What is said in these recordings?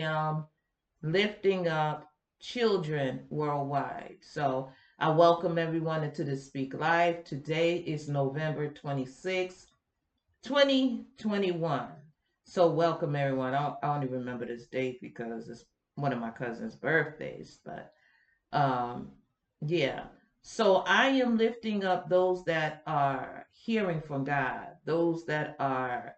am lifting up children worldwide. So I welcome everyone into the Speak Life. Today is November 26, 2021. So welcome everyone. I, only remember this date because it's one of my cousin's birthdays, but um yeah. So I am lifting up those that are hearing from God, those that are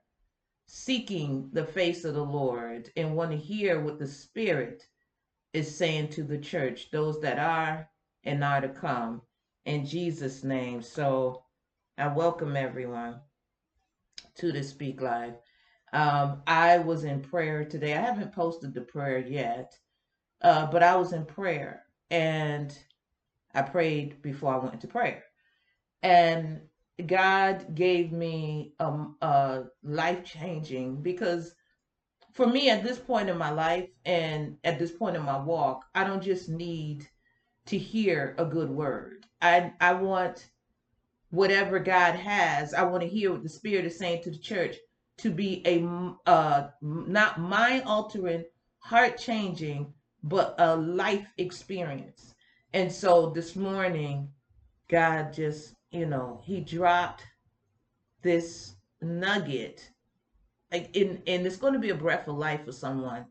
seeking the face of the Lord and want to hear what the Spirit is saying to the church, those that are and are to come, in Jesus' name. So I welcome everyone to the Speak Life. Um, I was in prayer today. I haven't posted the prayer yet, uh, but I was in prayer and I prayed before I went to prayer. And God gave me um, a life changing because for me at this point in my life and at this point in my walk, I don't just need to hear a good word. I I want whatever God has. I want to hear what the Spirit is saying to the church to be a uh, not mind altering, heart changing, but a life experience. And so this morning, God just you know, he dropped this nugget. Like in and it's going to be a breath of life for someone.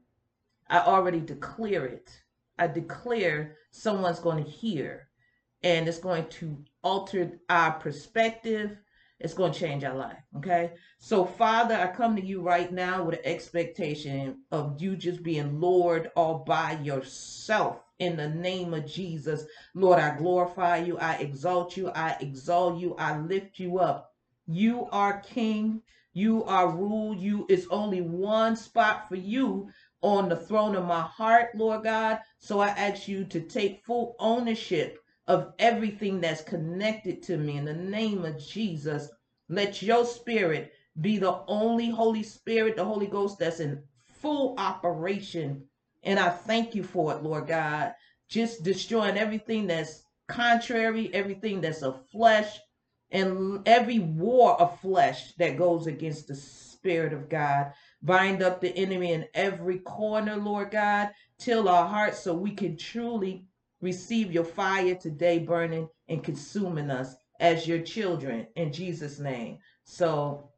I already declare it. I declare someone's going to hear and it's going to alter our perspective. It's going to change our life. Okay. So, Father, I come to you right now with an expectation of you just being Lord all by yourself in the name of Jesus. Lord, I glorify you. I exalt you. I exalt you. I lift you up. You are king. You are rule. You is only one spot for you on the throne of my heart, Lord God. So I ask you to take full ownership of everything that's connected to me in the name of Jesus. Let your spirit be the only Holy Spirit, the Holy Ghost that's in full operation and I thank you for it, Lord God. Just destroying everything that's contrary, everything that's of flesh, and every war of flesh that goes against the Spirit of God. Bind up the enemy in every corner, Lord God. Till our hearts so we can truly receive your fire today, burning and consuming us as your children in Jesus' name. So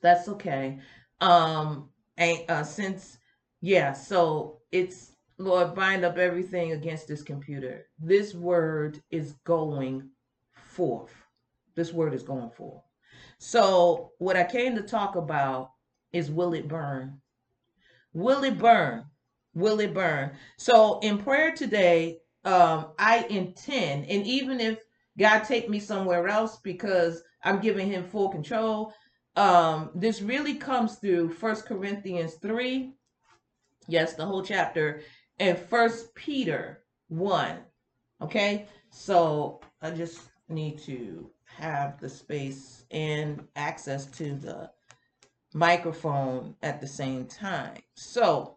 that's okay. Um, and uh, since yeah, so it's Lord, bind up everything against this computer. This word is going forth. This word is going forth. So, what I came to talk about is will it burn? Will it burn? Will it burn? So, in prayer today, um, I intend, and even if God take me somewhere else because I'm giving him full control, um, this really comes through First Corinthians 3 Yes, the whole chapter. And First Peter 1. Okay, so I just need to have the space and access to the microphone at the same time. So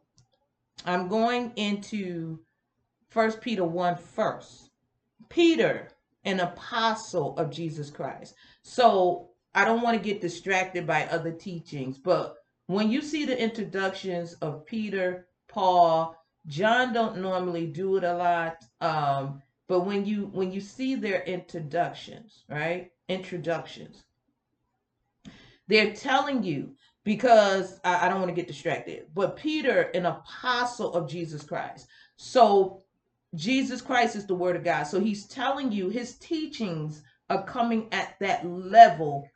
I'm going into First Peter 1 first. Peter, an apostle of Jesus Christ. So I don't want to get distracted by other teachings, but when you see the introductions of Peter, Paul, John don't normally do it a lot. Um, but when you when you see their introductions, right? Introductions, they're telling you because I, I don't want to get distracted, but Peter, an apostle of Jesus Christ. So Jesus Christ is the word of God. So he's telling you his teachings are coming at that level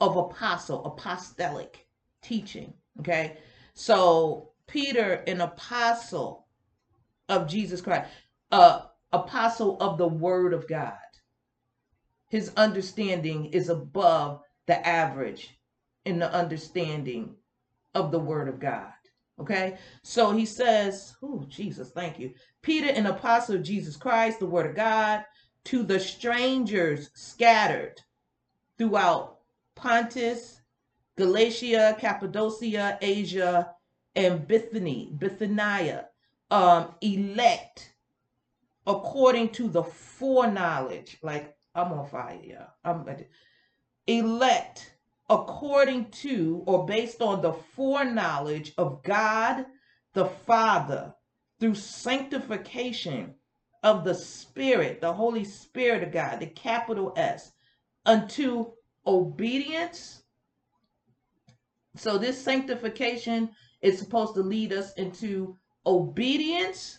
of apostle, apostolic teaching. Okay. So Peter, an apostle of Jesus Christ, uh, apostle of the word of God. His understanding is above the average in the understanding of the word of God. Okay. So he says, Oh, Jesus, thank you. Peter, an apostle of Jesus Christ, the word of God, to the strangers scattered throughout Pontus, Galatia, Cappadocia, Asia, and Bithynia, Bithynia, um, elect according to the foreknowledge. Like I'm on fire. I'm elect according to or based on the foreknowledge of God the Father through sanctification of the Spirit, the Holy Spirit of God, the capital S, unto obedience. So this sanctification is supposed to lead us into obedience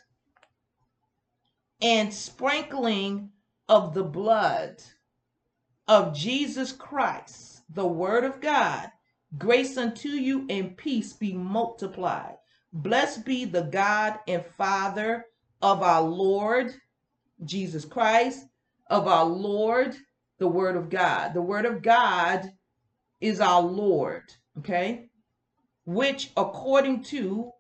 and sprinkling of the blood of Jesus Christ, the Word of God. Grace unto you and peace be multiplied. Blessed be the God and Father of our Lord Jesus Christ, of our Lord, the Word of God. The Word of God is our Lord, okay? Which according to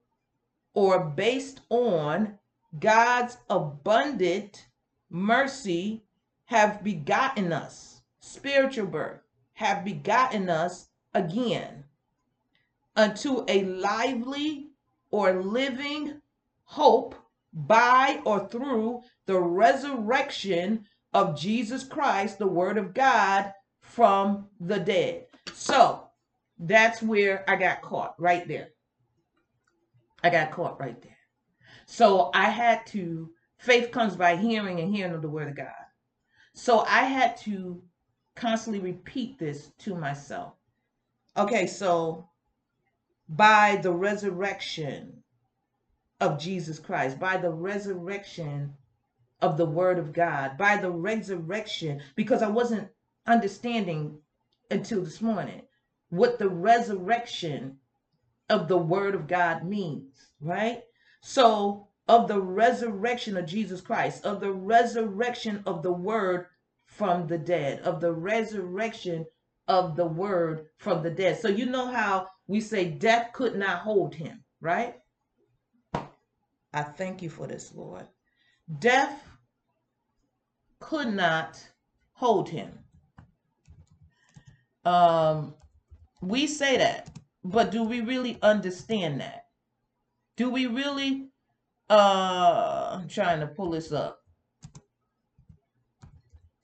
or based on God's abundant mercy have begotten us, spiritual birth, have begotten us again unto a lively or living hope by or through the resurrection of Jesus Christ, the Word of God, from the dead. So that's where I got caught right there. I got caught right there. So I had to, faith comes by hearing and hearing of the Word of God. So I had to constantly repeat this to myself. Okay, so by the resurrection of Jesus Christ, by the resurrection of the Word of God, by the resurrection, because I wasn't understanding until this morning what the resurrection of the Word of God means, right? So, of the resurrection of Jesus Christ, of the resurrection of the Word from the dead, of the resurrection of the Word from the dead. So, you know how we say death could not hold him, right? I thank you for this, Lord. Death could not hold him. Um, we say that, but do we really understand that? Do we really uh I'm trying to pull this up.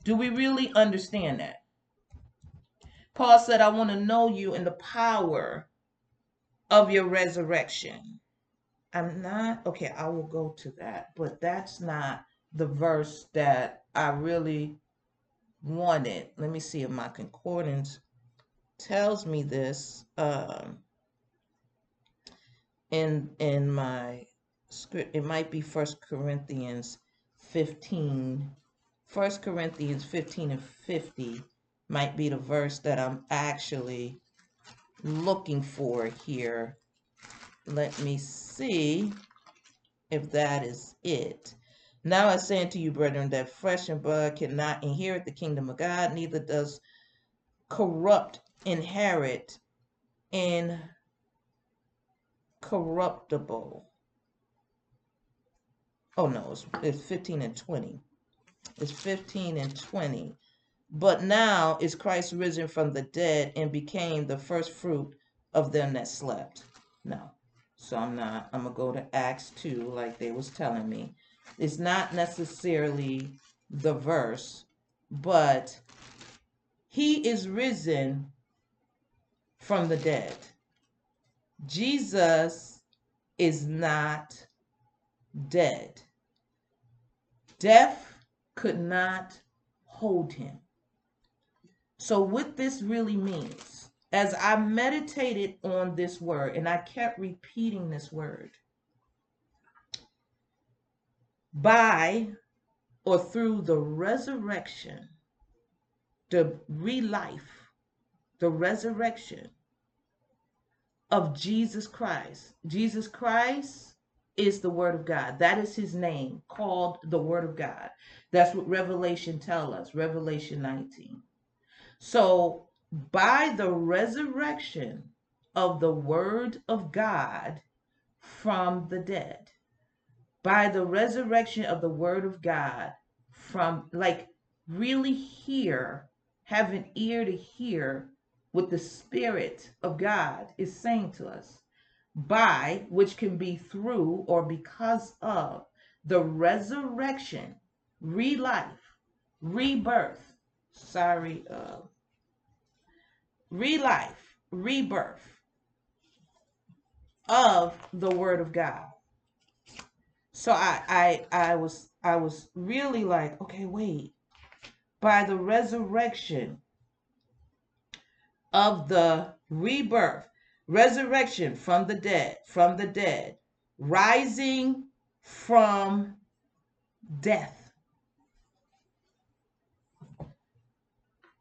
Do we really understand that? Paul said, I want to know you in the power of your resurrection. I'm not, okay, I will go to that, but that's not the verse that I really wanted. Let me see if my concordance tells me this. Um, in in my script, it might be First Corinthians 15. First Corinthians 15 and 50 might be the verse that I'm actually looking for here. Let me see if that is it. Now I say unto you, brethren, that flesh and blood cannot inherit the kingdom of God, neither does corrupt inherit incorruptible. Oh no, it's, it's 15 and 20. It's 15 and 20. But now is Christ risen from the dead and became the first fruit of them that slept. No. So I'm not, I'm going to go to Acts 2 like they was telling me. It's not necessarily the verse, but he is risen from the dead. Jesus is not dead. Death could not hold him. So, what this really means, as I meditated on this word and I kept repeating this word, by or through the resurrection, the re-life, the resurrection of Jesus Christ. Jesus Christ is the word of God. That is his name, called the word of God. That's what Revelation tell us, Revelation 19. So by the resurrection of the word of God from the dead, by the resurrection of the word of God from like really hear, have an ear to hear what the Spirit of God is saying to us, by which can be through or because of the resurrection, re life, rebirth, sorry, uh, re life, rebirth of the Word of God. so I, I I was I was really like, okay, wait. By the resurrection of the rebirth, resurrection from the dead, from the dead, rising from death.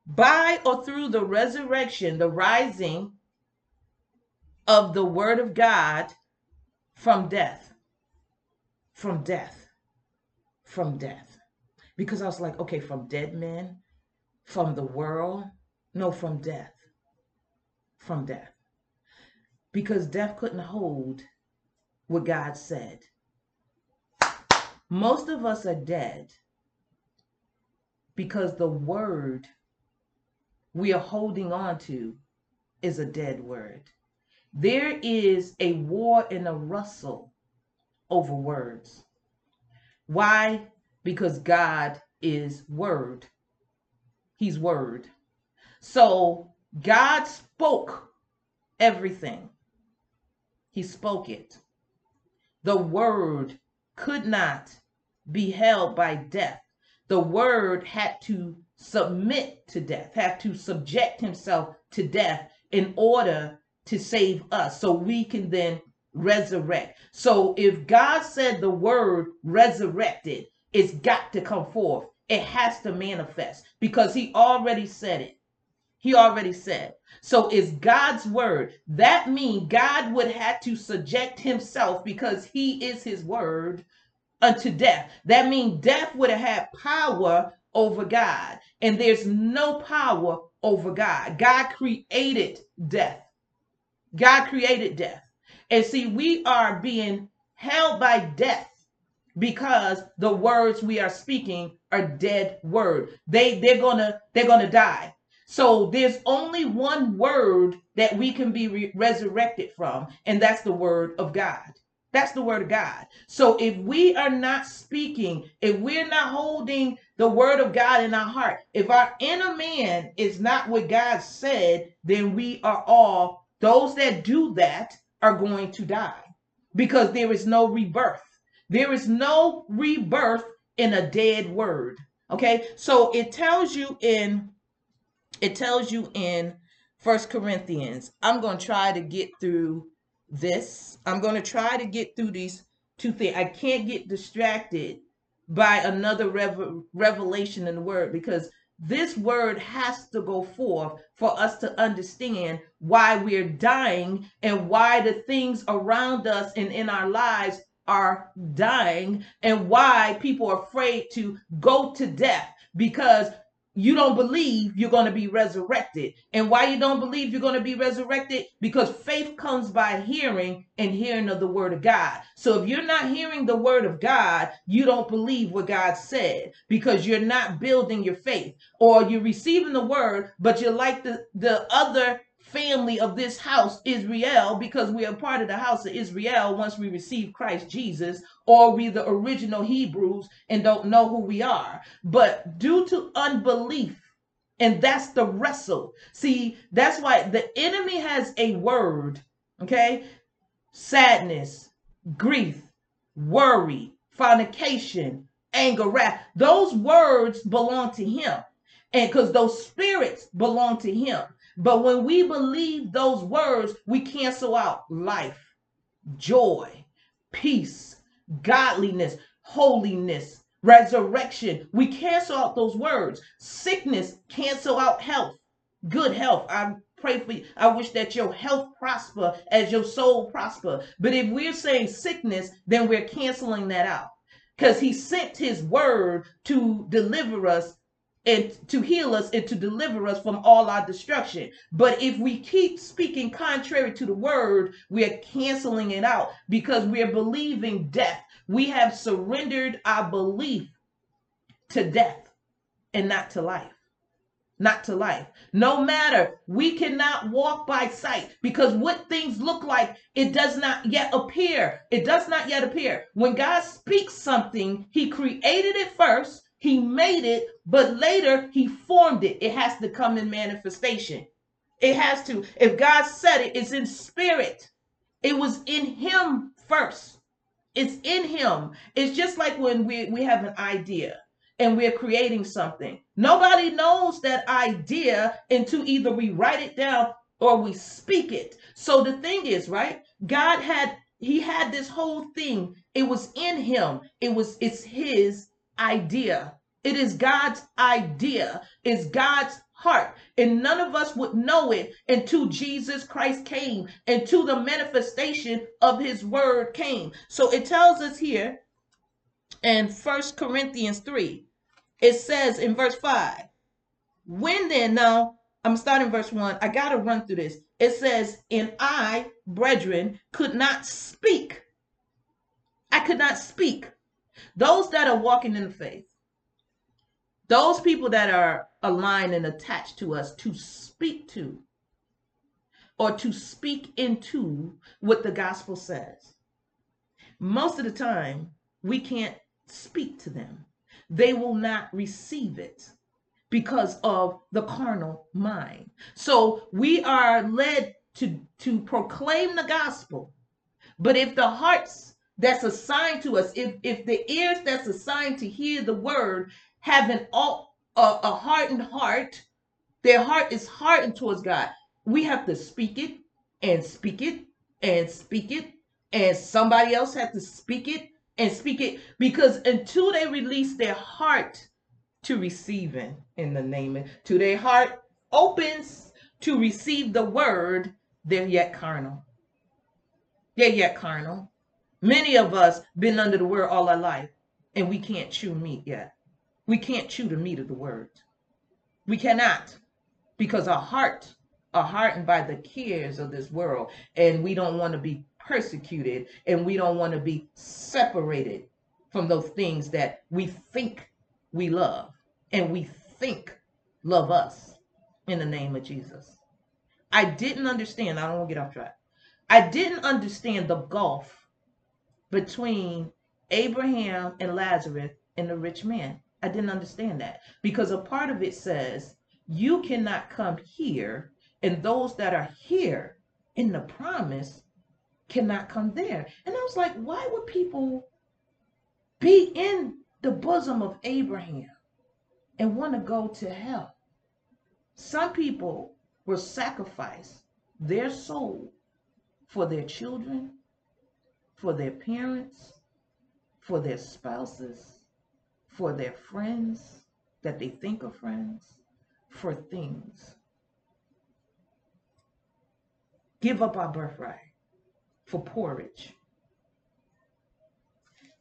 By or through the resurrection, the rising of the word of God from death. From death. From death. Because I was like, okay, from dead men, from the world, no, from death. From death. Because death couldn't hold what God said. Most of us are dead because the word we are holding on to is a dead word. There is a war and a rustle over words. Why? Because God is word. He's word. So God spoke everything. He spoke it. The word could not be held by death. The word had to submit to death, had to subject himself to death in order to save us so we can then resurrect. So if God said the word resurrected, it's got to come forth. It has to manifest because he already said it. He already said. So it's God's word. That means God would have to subject himself because he is his word unto death. That means death would have had power over God. And there's no power over God. God created death. God created death. And see, we are being held by death because the words we are speaking are dead word. They they're gonna they're gonna die. So there's only one word that we can be re- resurrected from, and that's the word of God. That's the word of God. So if we are not speaking, if we're not holding the word of God in our heart, if our inner man is not what God said, then we are all those that do that are going to die because there is no rebirth. There is no rebirth in a dead word. Okay? So it tells you in it tells you in First Corinthians. I'm going to try to get through this. I'm going to try to get through these two things. I can't get distracted by another rev- revelation in the word because this word has to go forth for us to understand why we're dying and why the things around us and in our lives are dying and why people are afraid to go to death because you don't believe you're going to be resurrected. And why you don't believe you're going to be resurrected? Because faith comes by hearing and hearing of the word of God. So if you're not hearing the word of God, you don't believe what God said because you're not building your faith or you're receiving the word, but you're like the, the other family of this house, Israel, because we are part of the house of Israel once we receive Christ Jesus, or we the original Hebrews and don't know who we are. But due to unbelief, and that's the wrestle. See, that's why the enemy has a word, okay? Sadness, grief, worry, fornication, anger, wrath. Those words belong to him. And because those spirits belong to him. But when we believe those words, we cancel out life, joy, peace, godliness, holiness, resurrection. We cancel out those words. Sickness, cancel out health, good health. I pray for you. I wish that your health prosper as your soul prosper. But if we're saying sickness, then we're canceling that out because he sent his word to deliver us and to heal us and to deliver us from all our destruction. But if we keep speaking contrary to the word, we are canceling it out because we are believing death. We have surrendered our belief to death and not to life. Not to life. No matter, we cannot walk by sight because what things look like, it does not yet appear. It does not yet appear. When God speaks something, He created it first he made it, but later he formed it. It has to come in manifestation. It has to. If God said it, it's in spirit. It was in him first. It's in him. It's just like when we, we have an idea and we're creating something. Nobody knows that idea until either we write it down or we speak it. So the thing is, right? God had he had this whole thing. It was in him. It was it's his idea. It is God's idea. It's God's heart. And none of us would know it until Jesus Christ came, until the manifestation of his word came. So it tells us here in First Corinthians 3, it says in verse 5, when then, now I'm starting verse 1, I got to run through this. It says, And I, brethren, could not speak. I could not speak. Those that are walking in the faith, those people that are aligned and attached to us to speak to or to speak into what the gospel says. Most of the time, we can't speak to them they will not receive it because of the carnal mind. So we are led to, to proclaim the gospel. But if the hearts that's assigned to us, if, if the ears that's assigned to hear the word have an a, a hardened heart, their heart is hardened towards God. We have to speak it and speak it and speak it, and somebody else has to speak it and speak it. Because until they release their heart to receiving in the name of to their heart opens to receive the word they're yet carnal. They're yet carnal many of us been under the word all our life and we can't chew meat yet we can't chew the meat of the word we cannot because our heart are hardened by the cares of this world and we don't want to be persecuted and we don't want to be separated from those things that we think we love and we think love us in the name of Jesus. I didn't understand, I don't want to get off track. I didn't understand the gulf between Abraham and Lazarus and the rich man. I didn't understand that because a part of it says, You cannot come here, and those that are here in the promise cannot come there. And I was like, why would people be in the bosom of Abraham and want to go to hell? Some people will sacrifice their soul for their children, for their parents, for their spouses, for their friends that they think are friends, for things. Give up our birthright for porridge.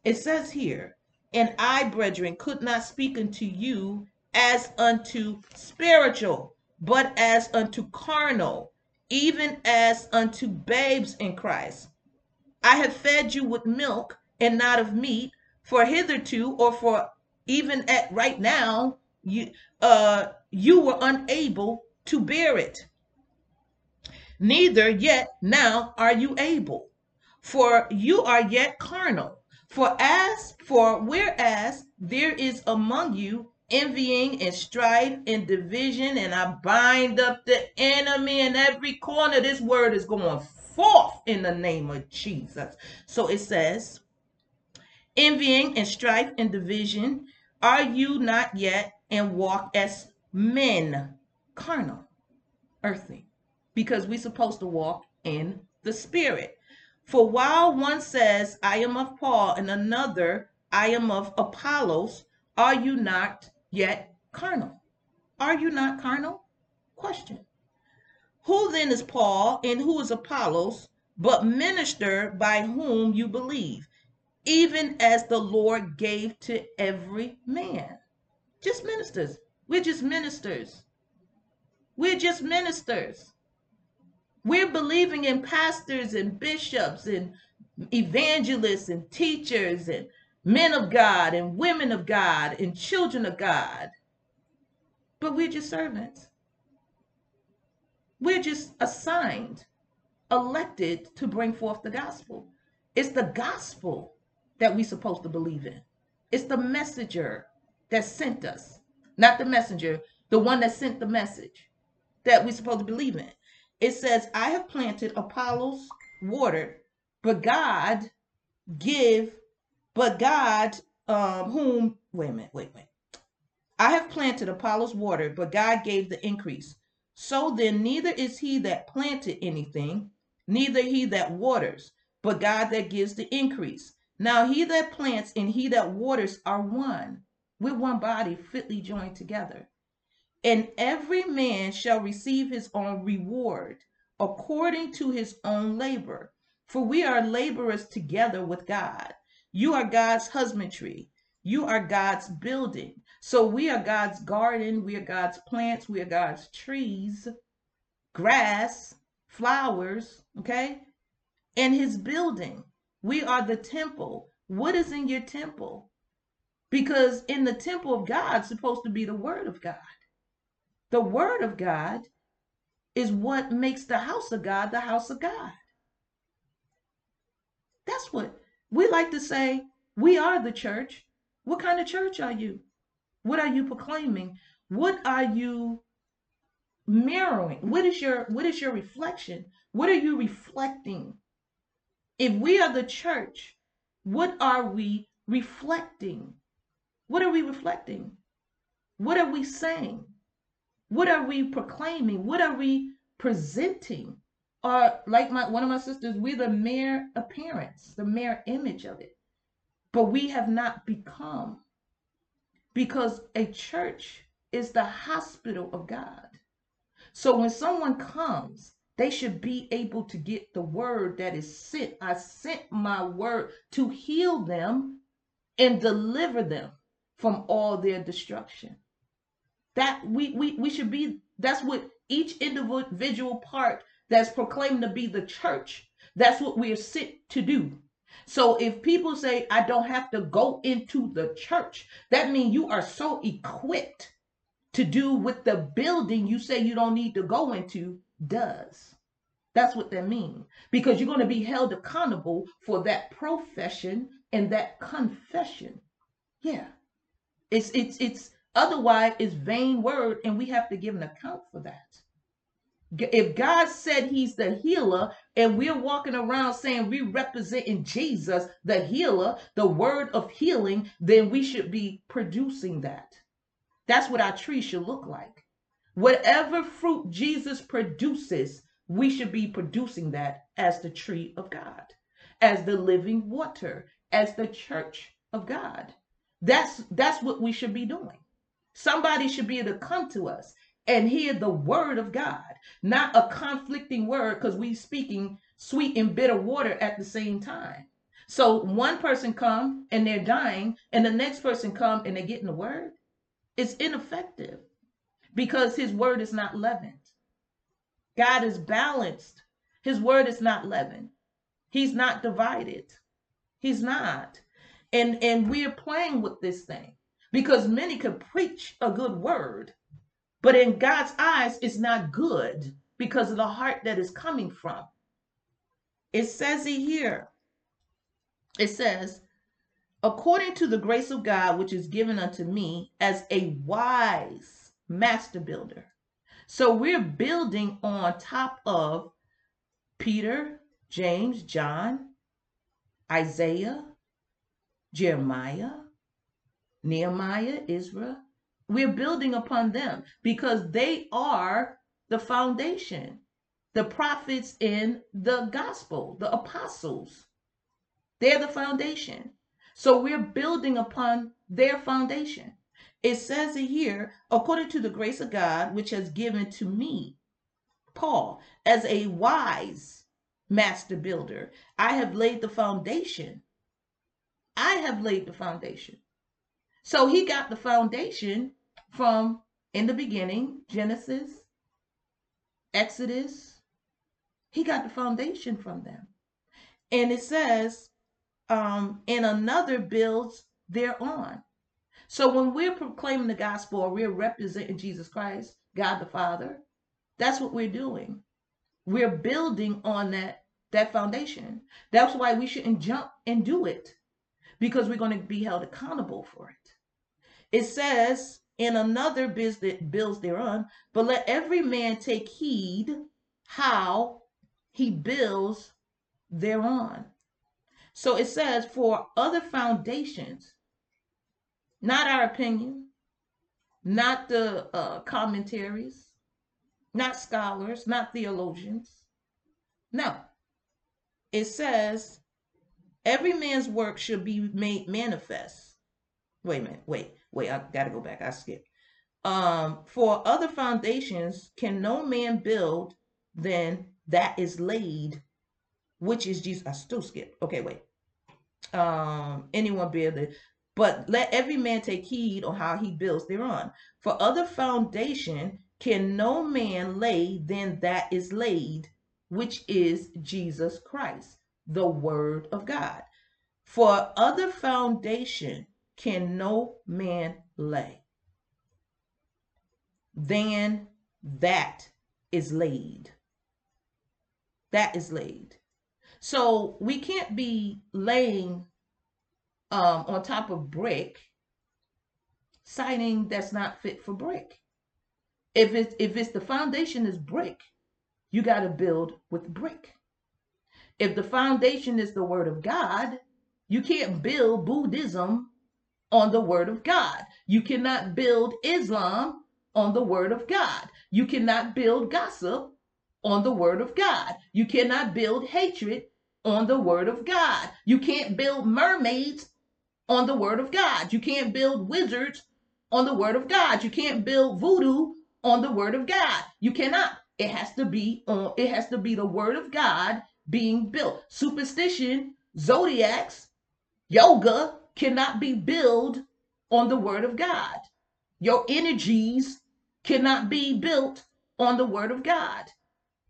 It says here, and I, brethren, could not speak unto you as unto spiritual, but as unto carnal, even as unto babes in Christ. I have fed you with milk and not of meat, for hitherto, or for even at right now, you uh you were unable to bear it neither yet now are you able. For you are yet carnal. For as for whereas there is among you envying and strife and division, and I bind up the enemy in every corner. This word is going forth in the name of Jesus. So it says, envying and strife and division, are you not yet and walk as men, carnal, earthly? because we're supposed to walk in the spirit. For while one says, I am of Paul, and another, I am of Apollos, are you not yet carnal? Are you not carnal? Question. Who then is Paul and who is Apollos, but minister by whom you believe, even as the Lord gave to every man? Just ministers. We're just ministers. We're just ministers. We're believing in pastors and bishops and evangelists and teachers and men of God and women of God and children of God. But we're just servants. We're just assigned, elected to bring forth the gospel. It's the gospel that we're supposed to believe in. It's the messenger that sent us, not the messenger, the one that sent the message that we're supposed to believe in it says, I have planted, Apollos watered, but God give, but God, um, whom, wait a minute, wait, wait. I have planted, Apollos watered, but God gave the increase. So then, neither is he that planted anything, neither he that waters, but God that gives the increase. Now, he that plants and he that waters are one. We're one body, fitly joined together. And every man shall receive his own reward according to his own labor. For we are laborers together with God. You are God's husbandry. You are God's building. So we are God's garden. We are God's plants. We are God's trees, grass, flowers, okay? And his building. We are the temple. What is in your temple? Because in the temple of God, supposed to be the word of God. The word of God is what makes the house of God the house of God. That's what we like to say. We are the church. What kind of church are you? What are you proclaiming? What are you mirroring? What is your what is your reflection? What are you reflecting? If we are the church, what are we reflecting? What are we reflecting? What are we saying? What are we proclaiming? What are we presenting? Or like my one of my sisters, we're the mere appearance, the mere image of it. But we have not become. Because a church is the hospital of God. So when someone comes, they should be able to get the word that is sent. I sent my word to heal them and deliver them from all their destruction. That we we we should be that's what each individual part that's proclaimed to be the church, that's what we are sent to do. So if people say I don't have to go into the church, that means you are so equipped to do what the building you say you don't need to go into does. That's what that means. Because you're going to be held accountable for that profession and that confession. Yeah. It's it's it's Otherwise, it's vain word, and we have to give an account for that. If God said He's the healer, and we're walking around saying we representing Jesus, the healer, the word of healing, then we should be producing that. That's what our tree should look like. Whatever fruit Jesus produces, we should be producing that as the tree of God, as the living water, as the church of God. That's that's what we should be doing. Somebody should be able to come to us and hear the word of God, not a conflicting word because we speaking sweet and bitter water at the same time. So one person come and they're dying, and the next person come and they're getting the word. It's ineffective because his word is not leavened. God is balanced. His word is not leavened. He's not divided. He's not. And and we're playing with this thing because many could preach a good word, but in God's eyes, it's not good because of the heart that is coming from. It says it here. It says, according to the grace of God, which is given unto me as a wise master builder. So we're building on top of Peter, James, John, Isaiah, Jeremiah, Nehemiah, Israel. We're building upon them because they are the foundation, the prophets in the gospel, the apostles. They're the foundation. So we're building upon their foundation. It says it here, according to the grace of God, which has given to me, Paul, as a wise master builder, I have laid the foundation. I have laid the foundation. So he got the foundation from in the beginning, Genesis, Exodus. He got the foundation from them. And it says, um, and another builds thereon. So when we're proclaiming the gospel we're representing Jesus Christ, God the Father, that's what we're doing. We're building on that that foundation. That's why we shouldn't jump and do it because we're going to be held accountable for it. It says in another business builds thereon, but let every man take heed how he builds thereon. So it says, for other foundations, not our opinion, not the uh, commentaries, not scholars, not theologians. No. It says, every man's work should be made manifest. Wait a minute. Wait, wait. I got to go back. I skipped. Um, for other foundations can no man build than that is laid, which is Jesus. I still skip. Okay, wait. Um, anyone build it, but let every man take heed on how he builds thereon. For other foundation can no man lay than that is laid, which is Jesus Christ, the Word of God. For other foundation can no man lay than that is laid. That is laid. So we can't be laying um, on top of brick siding that's not fit for brick. If it's if it's the foundation is brick, you got to build with brick. If the foundation is the word of God, you can't build Buddhism on the word of God. You cannot build Islam on the word of God. You cannot build gossip on the word of God. You cannot build hatred on the word of God. You can't build mermaids on the word of God. You can't build wizards on the word of God. You can't build voodoo on the word of God. You cannot. It has to be on it has to be the word of God being built. Superstition, zodiacs, yoga cannot be built on the word of God. Your energies cannot be built on the word of God.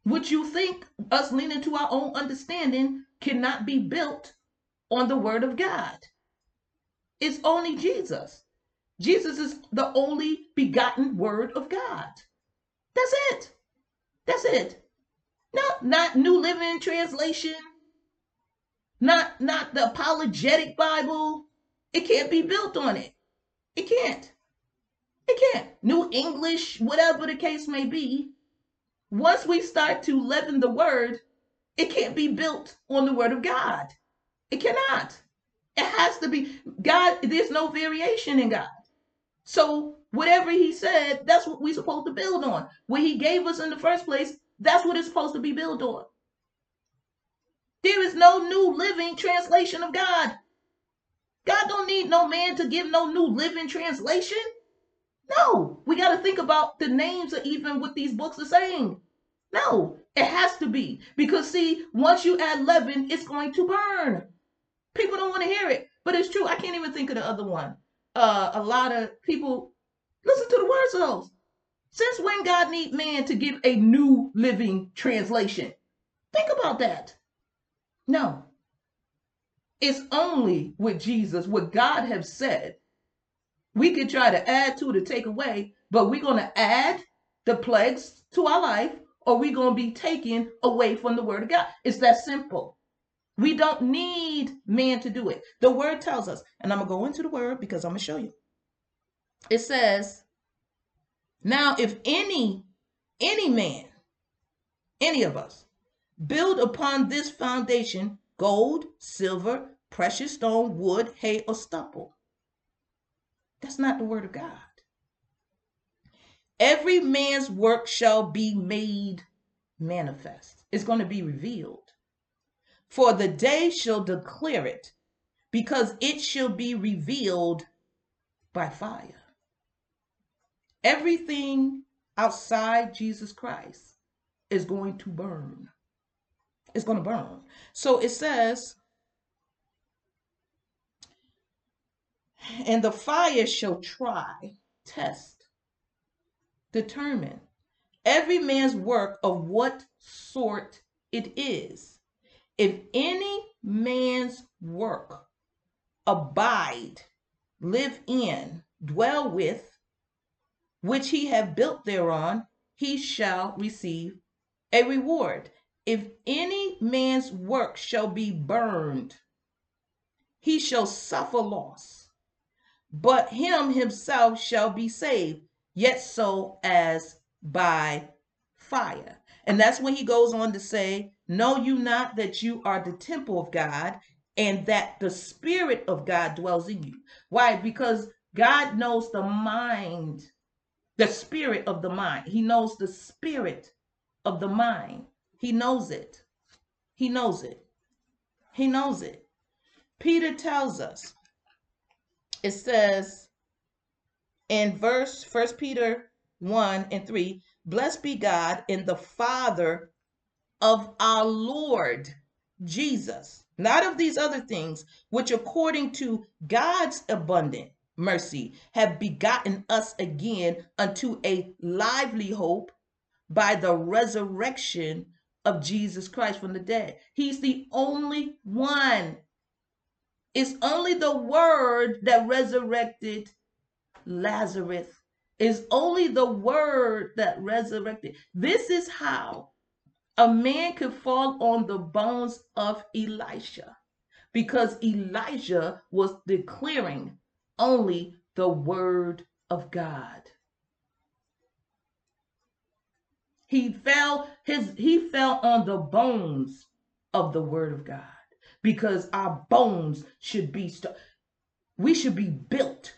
What you think us leaning to our own understanding cannot be built on the word of God. It's only Jesus. Jesus is the only begotten word of God. That's it. That's it. Not not New Living Translation. Not not the apologetic Bible. It can't be built on it. It can't. It can't. New English, whatever the case may be. Once we start to leaven the word, it can't be built on the word of God. It cannot. It has to be God. There's no variation in God. So whatever He said, that's what we're supposed to build on. What He gave us in the first place, that's what it's supposed to be built on. There is no new living translation of God. God don't need no man to give no new living translation. No, we got to think about the names of even what these books are saying. No, it has to be because see, once you add leaven, it's going to burn. People don't want to hear it, but it's true. I can't even think of the other one. Uh, a lot of people listen to the words of those. Since when God need man to give a new living translation? Think about that. No. It's only with Jesus, what God has said. We could try to add to to take away, but we're going to add the plagues to our life, or we're going to be taken away from the word of God. It's that simple. We don't need man to do it. The word tells us, and I'm going to go into the word because I'm going to show you. It says, now if any, any man, any of us, build upon this foundation gold, silver, precious stone, wood, hay, or stubble. That's not the word of God. Every man's work shall be made manifest. It's going to be revealed for the day shall declare it, because it shall be revealed by fire. Everything outside Jesus Christ is going to burn. It's going to burn. So it says, and the fire shall try, test, determine every man's work of what sort it is. If any man's work abide, live in, dwell with, which he have built thereon, he shall receive a reward. If any man's work shall be burned, he shall suffer loss, but him himself shall be saved, yet so as by fire. And that's when he goes on to say, Know you not that you are the temple of God, and that the Spirit of God dwells in you. Why? Because God knows the mind, the spirit of the mind. He knows the spirit of the mind. He knows it. He knows it. He knows it. Peter tells us, it says in verse First Peter 1 and 3, blessed be God and the Father of our Lord Jesus, not of these other things, which according to God's abundant mercy have begotten us again unto a lively hope by the resurrection of Jesus Christ from the dead. He's the only one. It's only the word that resurrected Lazarus. Is only the word that resurrected. This is how a man could fall on the bones of Elisha because Elijah was declaring only the word of God. He fell his he fell on the bones of the word of God because our bones should be st- we should be built.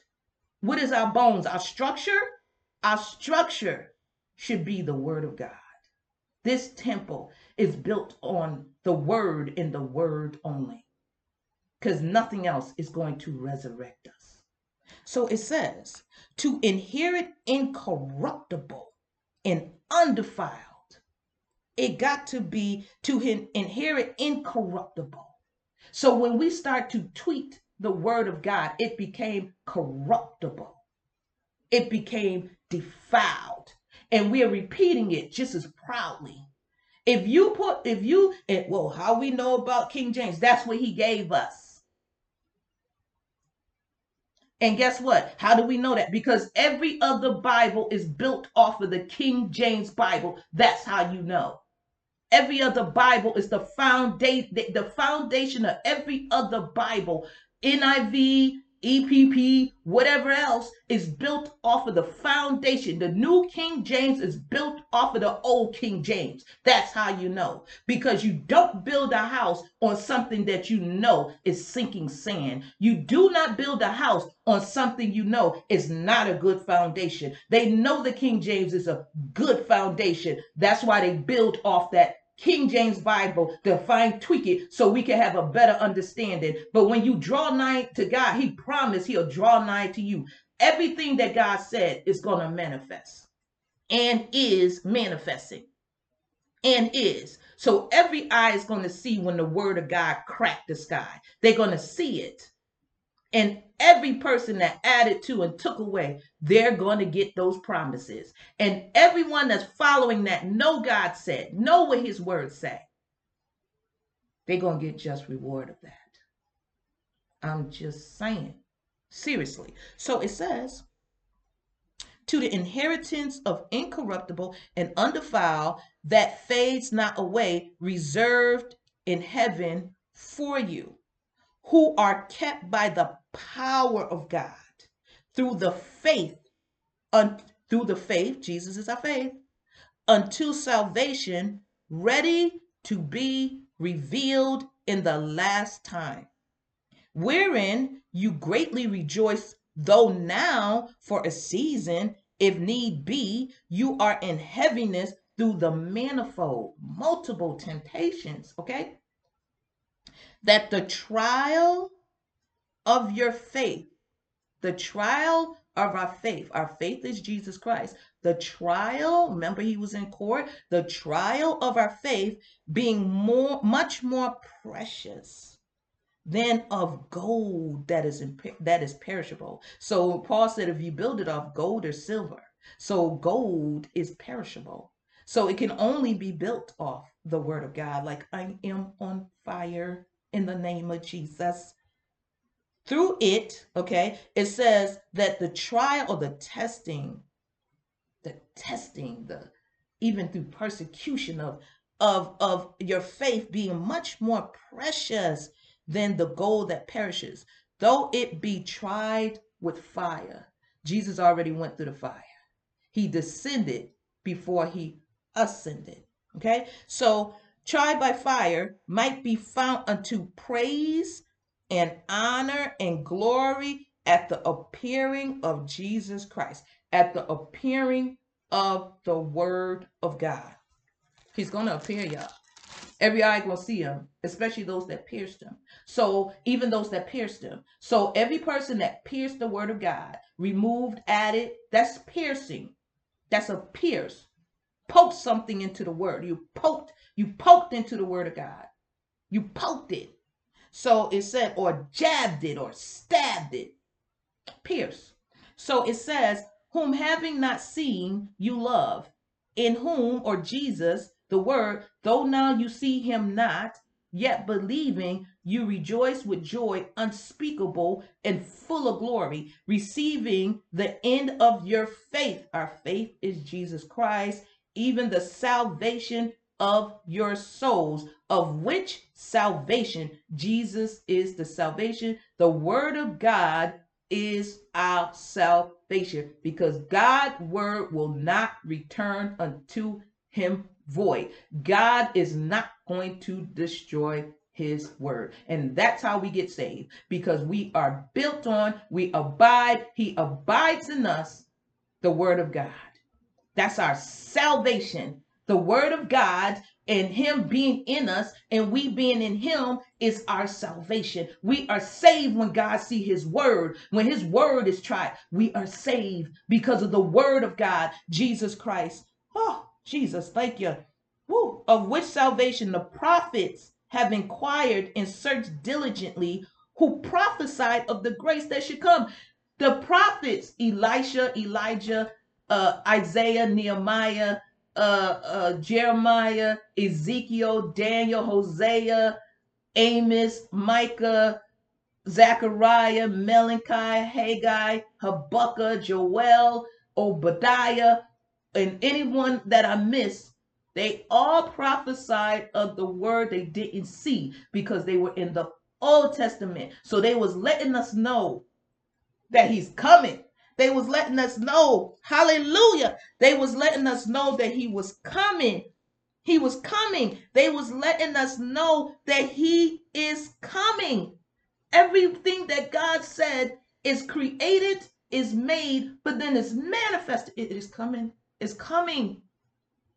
What is our bones? Our structure? Our structure should be the word of God. This temple is built on the word and the word only because nothing else is going to resurrect us. So it says, to inherit incorruptible and undefiled. It got to be to inherit incorruptible. So when we start to tweet the word of God, it became corruptible. It became defiled. And we are repeating it just as proudly. If you put, if you, and well, how we know about King James, that's what he gave us. And guess what? How do we know that? Because every other Bible is built off of the King James Bible. That's how you know. Every other Bible is the foundation, the foundation of every other Bible. NIV, EPP, whatever else is built off of the foundation. The new King James is built off of the old King James. That's how you know. Because you don't build a house on something that you know is sinking sand. You do not build a house on something you know is not a good foundation. They know the King James is a good foundation. That's why they build off that King James Bible to fine tweak it so we can have a better understanding. But when you draw nigh to God, He promised He'll draw nigh to you. Everything that God said is going to manifest and is manifesting and is. So every eye is going to see when the word of God cracked the sky. They're going to see it. And every person that added to and took away, they're going to get those promises. And everyone that's following that, know God said, know what his words say. They're going to get just reward of that. I'm just saying. Seriously. So it says, to the inheritance of incorruptible and undefiled that fades not away, reserved in heaven for you who are kept by the power of God through the faith, un, through the faith, Jesus is our faith, unto salvation, ready to be revealed in the last time, wherein you greatly rejoice, though now for a season, if need be, you are in heaviness through the manifold, multiple temptations, okay? that the trial of your faith, the trial of our faith, our faith is Jesus Christ. The trial, remember he was in court, the trial of our faith being more, much more precious than of gold that is that is perishable. So Paul said, if you build it off gold or silver, so gold is perishable. So it can only be built off the word of God, like I am on fire in the name of Jesus. Through it, okay, it says that the trial or the testing, the testing, the even through persecution of of of your faith being much more precious than the gold that perishes, though it be tried with fire. Jesus already went through the fire. He descended before he ascended. Okay, so tried by fire, might be found unto praise and honor and glory at the appearing of Jesus Christ, at the appearing of the Word of God. He's going to appear, y'all. Every eye gonna see him, especially those that pierced him. So even those that pierced him. So every person that pierced the word of God, removed, added, that's piercing. That's a pierce. Poke something into the word. You poked, you poked into the word of God. You poked it. So it said, or jabbed it, or stabbed it. Pierce. So it says, whom having not seen, you love, in whom, or Jesus, the word, though now you see him not, yet believing you rejoice with joy unspeakable and full of glory, receiving the end of your faith. Our faith is Jesus Christ, even the salvation of your souls, of which salvation Jesus is the salvation. The word of God is our salvation because God's word will not return unto him void. God is not going to destroy his word. And that's how we get saved because we are built on, we abide, he abides in us, the word of God. That's our salvation. The word of God and him being in us and we being in him is our salvation. We are saved when God see his word. When his word is tried, we are saved because of the word of God, Jesus Christ. Oh, Jesus, thank you. Woo. Of which salvation the prophets have inquired and searched diligently, who prophesied of the grace that should come. The prophets, Elisha, Elijah, uh, Isaiah, Nehemiah, uh, uh, Jeremiah, Ezekiel, Daniel, Hosea, Amos, Micah, Zechariah, Malachi, Haggai, Habakkuk, Joel, Obadiah, and anyone that I miss, they all prophesied of the word they didn't see because they were in the Old Testament. So they was letting us know that he's coming. They was letting us know, hallelujah. They was letting us know that he was coming. He was coming. They was letting us know that he is coming. Everything that God said is created, is made, but then it's manifested. It is coming It's coming.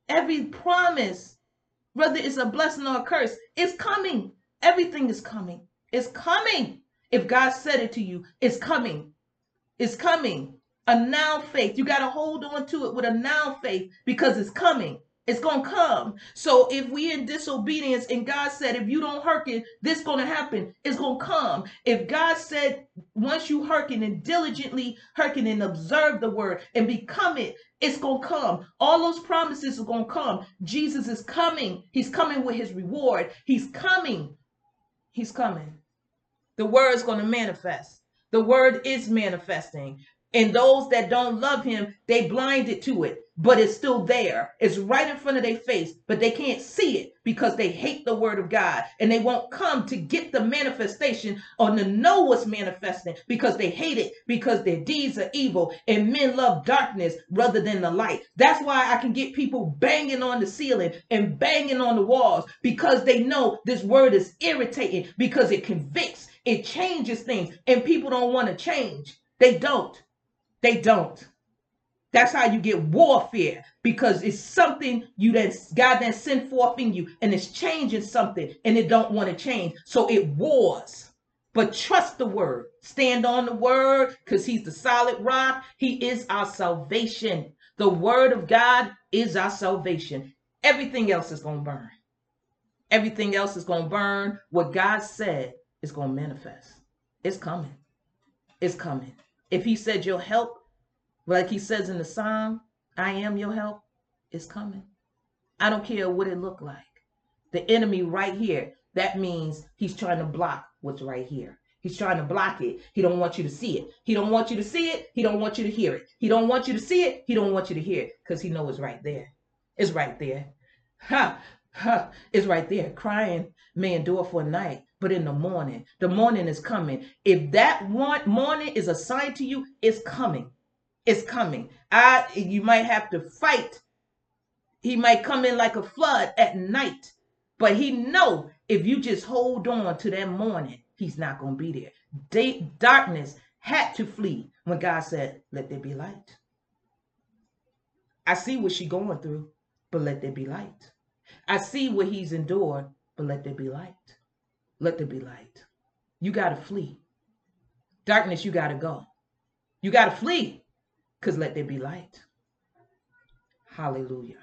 Every promise, whether it's a blessing or a curse, is coming. Everything is coming. It's coming. If God said it to you, it's coming. It's coming. A now faith. You got to hold on to it with a now faith because it's coming. It's going to come. So if we in disobedience and God said, if you don't hearken, this going to happen. It's going to come. If God said, once you hearken and diligently hearken and observe the word and become it, it's going to come. All those promises are going to come. Jesus is coming. He's coming with his reward. He's coming. He's coming. The word is going to manifest. The word is manifesting. And those that don't love him, they blinded to it, but it's still there. It's right in front of their face, but they can't see it because they hate the word of God and they won't come to get the manifestation or to know what's manifesting because they hate it because their deeds are evil and men love darkness rather than the light. That's why I can get people banging on the ceiling and banging on the walls because they know this word is irritating because it convicts, it changes things, and people don't want to change. They don't. They don't. That's how you get warfare because it's something you that God that sent forth in you and it's changing something and it don't want to change. So it wars. But trust the word. Stand on the word because he's the solid rock. He is our salvation. The word of God is our salvation. Everything else is to burn. Everything else is to burn. What God said is going to manifest. It's coming. It's coming. If he said your help, like he says in the Psalm, I am your help, it's coming. I don't care what it look like. The enemy right here, that means he's trying to block what's right here. He's trying to block it. He don't want you to see it. He don't want you to see it. He don't want you to hear it. He don't want you to see it. He don't want you to hear it because he knows it's right there. It's right there. Ha, ha, it's right there. Crying may endure for a night, but in the morning, the morning is coming. If that one morning is assigned to you, it's coming. It's coming. I you might have to fight. He might come in like a flood at night. But he know if you just hold on to that morning, he's not to be there. Day, darkness had to flee when God said, let there be light. I see what she's going through, but let there be light. I see what he's endured, but let there be light. Let there be light. You got to flee. Darkness, you got to go. You got to flee because let there be light. Hallelujah.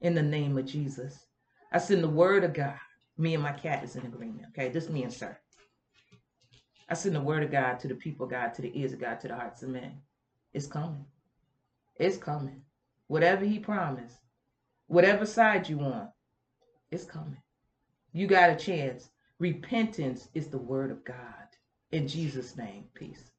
In the name of Jesus. I send the word of God. Me and my cat is in agreement. Okay, this me and sir. I send the word of God to the people, God, to the ears of God, to the hearts of men. It's coming. It's coming. Whatever he promised, whatever side you want, it's coming. You got a chance. Repentance is the word of God. In Jesus' name, peace.